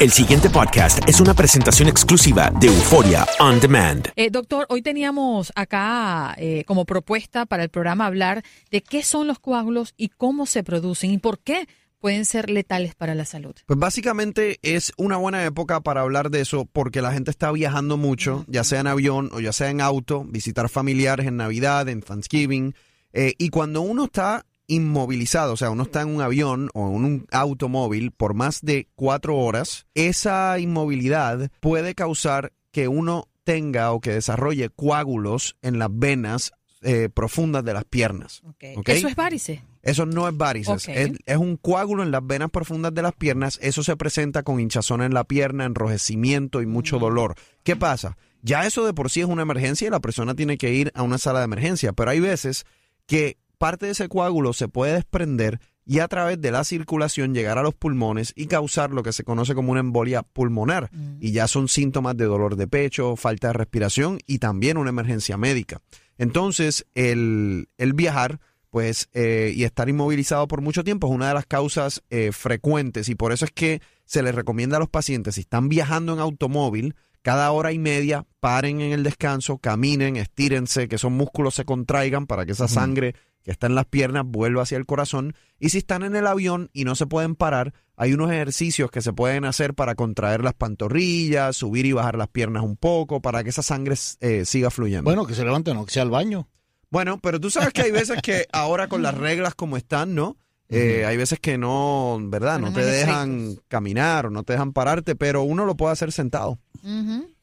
El siguiente podcast es una presentación exclusiva de Euforia On Demand. Eh, doctor, hoy teníamos acá eh, como propuesta para el programa hablar de qué son los coágulos y cómo se producen y por qué pueden ser letales para la salud. Pues básicamente es una buena época para hablar de eso porque la gente está viajando mucho, ya sea en avión o ya sea en auto, visitar familiares en Navidad, en Thanksgiving. eh, y cuando uno está inmovilizado, o sea, uno está en un avión o en un automóvil por más de cuatro horas, esa inmovilidad puede causar que uno tenga o que desarrolle coágulos en las venas eh, profundas de las piernas. ¿ok? Eso es varice. Eso no es varices, es un coágulo en las venas profundas de las piernas. Eso se presenta con hinchazón en la pierna, enrojecimiento y mucho dolor. ¿Qué pasa? Ya eso de por sí es una emergencia y la persona tiene que ir a una sala de emergencia, pero hay veces que parte de ese coágulo se puede desprender y a través de la circulación llegar a los pulmones y causar lo que se conoce como una embolia pulmonar. Y ya son síntomas de dolor de pecho, falta de respiración y también una emergencia médica. Entonces, el, el viajar pues eh, y estar inmovilizado por mucho tiempo es una de las causas eh, frecuentes y por eso es que se les recomienda a los pacientes si están viajando en automóvil cada hora y media paren en el descanso, caminen, estírense, que esos músculos se contraigan para que esa sangre que está en las piernas vuelva hacia el corazón y si están en el avión y no se pueden parar, hay unos ejercicios que se pueden hacer para contraer las pantorrillas, subir y bajar las piernas un poco para que esa sangre eh, siga fluyendo. Bueno, que se levanten o que sea al baño. Bueno, pero tú sabes que hay veces que ahora con las reglas como están, ¿no? Eh, hay veces que no, ¿verdad? No te dejan caminar o no te dejan pararte, pero uno lo puede hacer sentado.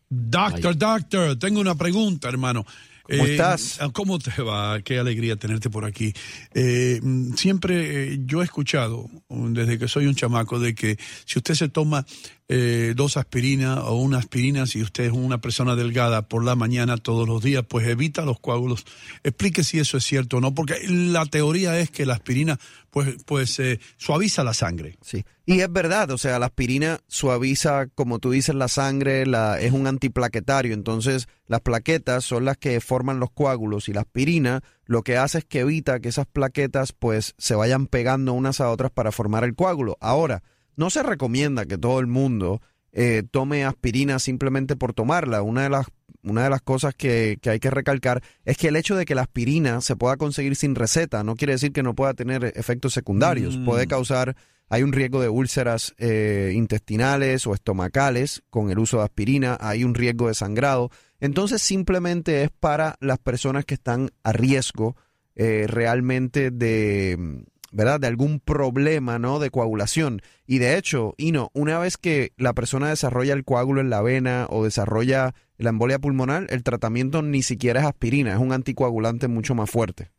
Doctor, doctor, tengo una pregunta, hermano. ¿Cómo Eh, estás? ¿Cómo te va? Qué alegría tenerte por aquí. Eh, siempre eh, yo he escuchado, desde que soy un chamaco, de que si usted se toma eh, dos aspirinas o una aspirina, si usted es una persona delgada por la mañana todos los días, pues evita los coágulos. Explique si eso es cierto o no, porque la teoría es que la aspirina pues, pues eh, suaviza la sangre. Sí. Y es verdad, o sea, la aspirina suaviza, como tú dices, la sangre, la, es un antiplaquetario, entonces las plaquetas son las que forman los coágulos y la aspirina lo que hace es que evita que esas plaquetas pues se vayan pegando unas a otras para formar el coágulo. Ahora, no se recomienda que todo el mundo eh, tome aspirina simplemente por tomarla. Una de las, una de las cosas que, que hay que recalcar es que el hecho de que la aspirina se pueda conseguir sin receta no quiere decir que no pueda tener efectos secundarios. Mm. Puede causar, hay un riesgo de úlceras eh, intestinales o estomacales con el uso de aspirina, hay un riesgo de sangrado. Entonces simplemente es para las personas que están a riesgo eh, realmente de, ¿verdad? De algún problema, ¿no? De coagulación. Y de hecho, Ino, una vez que la persona desarrolla el coágulo en la vena o desarrolla la embolia pulmonar, el tratamiento ni siquiera es aspirina, es un anticoagulante mucho más fuerte.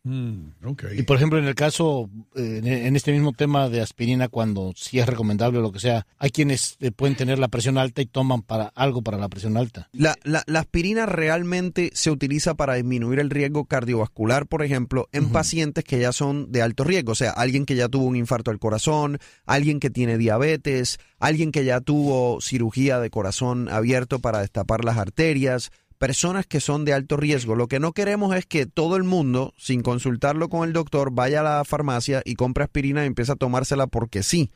Y por ejemplo, en el caso, eh, en este mismo tema de aspirina, cuando sí es recomendable o lo que sea, hay quienes eh, pueden tener la presión alta y toman para algo para la presión alta. La, la- la aspirina realmente se utiliza para disminuir el riesgo cardiovascular, por ejemplo, en pacientes que ya son de alto riesgo, o sea, alguien que ya tuvo un infarto al corazón, alguien que tiene tiene diabetes, alguien que ya tuvo cirugía de corazón abierto para destapar las arterias, personas que son de alto riesgo. Lo que no queremos es que todo el mundo, sin consultarlo con el doctor, vaya a la farmacia y compre aspirina y empiece a tomársela porque sí,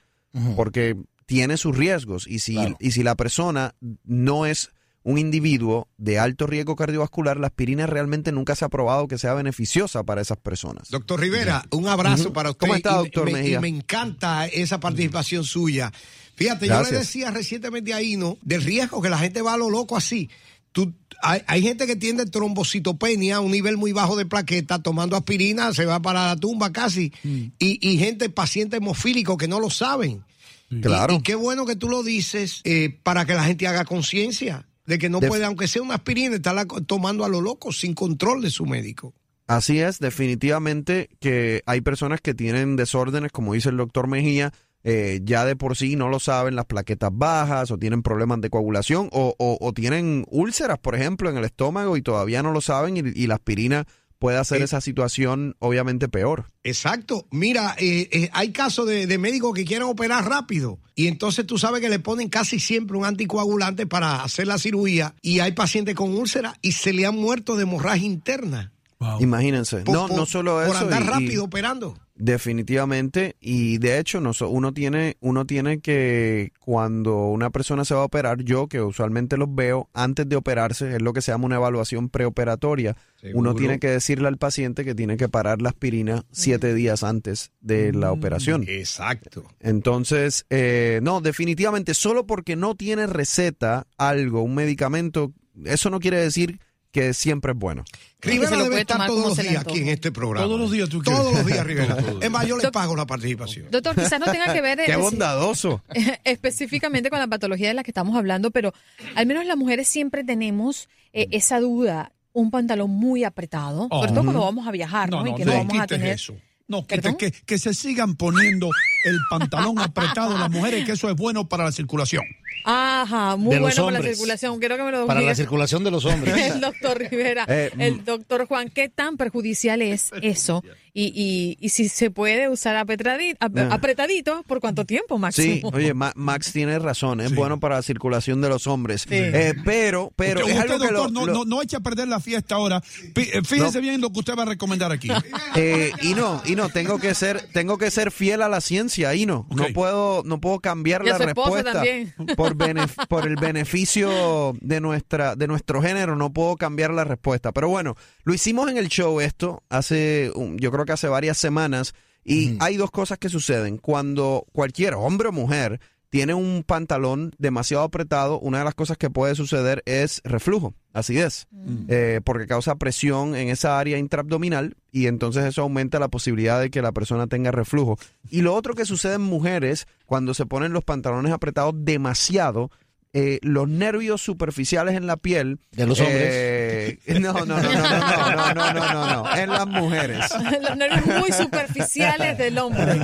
porque tiene sus riesgos. Y si, y si la persona no es un individuo de alto riesgo cardiovascular, la aspirina realmente nunca se ha probado que sea beneficiosa para esas personas. Doctor Rivera, un abrazo para usted. ¿Cómo está, y doctor me, Mejía? y me encanta esa participación suya. Fíjate, yo le decía recientemente a Ino del riesgo que la gente va a lo loco así. Tú, hay, hay gente que tiene trombocitopenia, un nivel muy bajo de plaqueta, tomando aspirina, se va para la tumba casi. Mm. Y, y gente, pacientes hemofílicos que no lo saben. Y- Claro. Y, qué bueno que tú lo dices eh, para que la gente haga conciencia de que no puede, aunque sea una aspirina, estarla tomando a lo loco sin control de su médico. Así es, definitivamente que hay personas que tienen desórdenes, como dice el doctor Mejía, eh, ya de por sí no lo saben, las plaquetas bajas o tienen problemas de coagulación o, o- o tienen úlceras, por ejemplo, en el estómago y todavía no lo saben y, y la aspirina puede hacer Eh, esa situación obviamente peor. Exacto. Mira, eh, eh, hay casos de, de médicos que quieren operar rápido y entonces tú sabes que le ponen casi siempre un anticoagulante para hacer la cirugía y hay pacientes con úlceras y se le han muerto de hemorragia interna. Imagínense. Por- no, por- no solo por eso. andar y- y- rápido operando. Definitivamente y de hecho noso- uno tiene uno tiene que cuando una persona se va a operar yo que usualmente los veo antes de operarse es lo que se llama una evaluación preoperatoria uno tiene que decirle al paciente que tiene que parar la aspirina siete días antes de la operación. Exacto. entonces eh, no definitivamente solo porque no tiene receta algo un medicamento eso no quiere decir que siempre es bueno Rivera se lo debe estar todos los días aquí en este programa. Todos los días, ¿tú Todos crees? los días, Rivera. Todos. Es más, yo le pago la participación. Doctor, quizás no tenga que ver qué bondadoso específicamente con la patología de la que estamos hablando, pero al menos las mujeres siempre tenemos eh, esa duda, un pantalón muy apretado, sobre todo Oh. cuando vamos a viajar, ¿no? No, y no, que no no vamos a tener... eso. No, que, ¿Perdón? que, que se sigan poniendo el pantalón apretado las mujeres, que eso es bueno para la circulación. Ajá, muy bueno para la circulación. Quiero que me lo Para la circulación de los hombres. El doctor Rivera, Eh, el doctor Juan, ¿qué tan perjudicial es eso? Y, y, y si se puede usar apretadito, ap- Ah. apretadito, ¿por cuánto tiempo, Sí, Máximo? oye, Ma- Max tiene razón, es bueno para la circulación de los hombres. Eh, pero, pero Usted, es algo usted, que lo- doctor, no, lo- no, no eche a perder la fiesta ahora. Eh, Fíjese No. bien lo que usted va a recomendar aquí. eh, y no, y no, tengo que ser, tengo que ser fiel a la ciencia, y no, no puedo, no puedo cambiar Y a la respuesta también. Por benef- por el beneficio de nuestra, de nuestro género, no puedo cambiar la respuesta. Pero bueno, lo hicimos en el show esto hace, yo creo que hace varias semanas, y hay dos cosas que suceden cuando cualquier hombre o mujer tiene un pantalón demasiado apretado, una de las cosas que puede suceder es reflujo, acidez, eh, porque causa presión en esa área intraabdominal y entonces eso aumenta la posibilidad de que la persona tenga reflujo. Y lo otro que sucede en mujeres, cuando se ponen los pantalones apretados demasiado, eh, los nervios superficiales en la piel ¿De los eh, no, no, no, no, no, no, no, no, no, no, en las mujeres. Los nervios muy superficiales del hombre.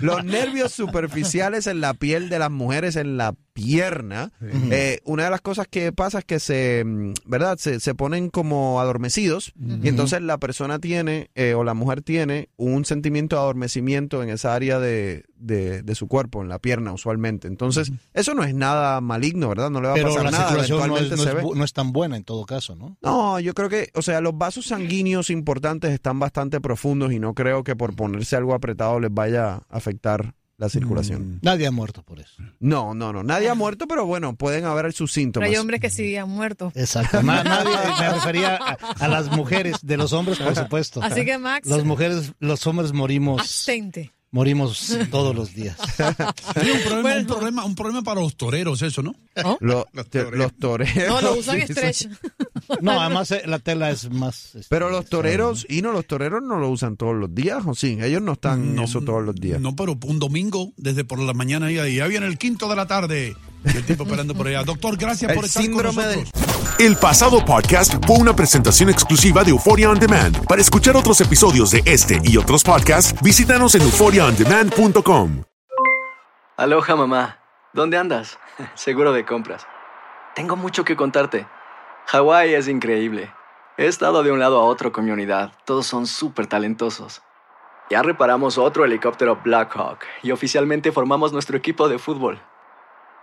Los nervios superficiales en la piel de las mujeres, en la pierna. eh, una de las cosas que pasa es que se, mm, ¿verdad? Se, se ponen como adormecidos y entonces la persona tiene eh, o la mujer tiene un sentimiento de adormecimiento en esa área de, de- de su cuerpo, en la pierna usualmente. Entonces, eso no es nada maligno, ¿verdad? No le va a pasar la nada. circulación no es, Eventualmente no se es ve. no es tan buena en todo caso, ¿no? No, yo creo que, o sea, los vasos sanguíneos importantes están bastante profundos y no creo que por ponerse algo apretado les vaya a afectar la circulación. Nadie ha muerto. No, no, no. Nadie ha muerto, pero bueno, pueden haber sus Pero síntomas. hay hombres que sí han muerto. Exacto. Na- nadie, me refería a, a las mujeres, de los hombres, por supuesto. Así que, Max, Los mujeres, los hombres morimos, abstente. Morimos todos los días. Tiene un problema, un problema, un problema para los toreros, eso, ¿no? Lo- los toreros. No, lo usan sí, stretch. sí. No, además eh, la tela es más. este, Pero los toreros, y no, los toreros no lo usan todos los días, ¿o sí? Ellos no están eso todos los días. No, pero un domingo, desde por la mañana, y ya viene el quinto de la tarde. Y el tipo esperando por allá. Doctor, gracias El por estar con nosotros. El pasado podcast fue una presentación exclusiva de Euphoria On Demand. Para escuchar otros episodios de este y otros podcasts, visítanos en euphoriaondemand.com. Aloha mamá, ¿dónde andas? Seguro de compras. Tengo mucho que contarte. Hawái es increíble. He estado de un lado a otro con mi unidad. Todos son súper talentosos. Ya reparamos otro helicóptero Blackhawk y oficialmente formamos nuestro equipo de fútbol.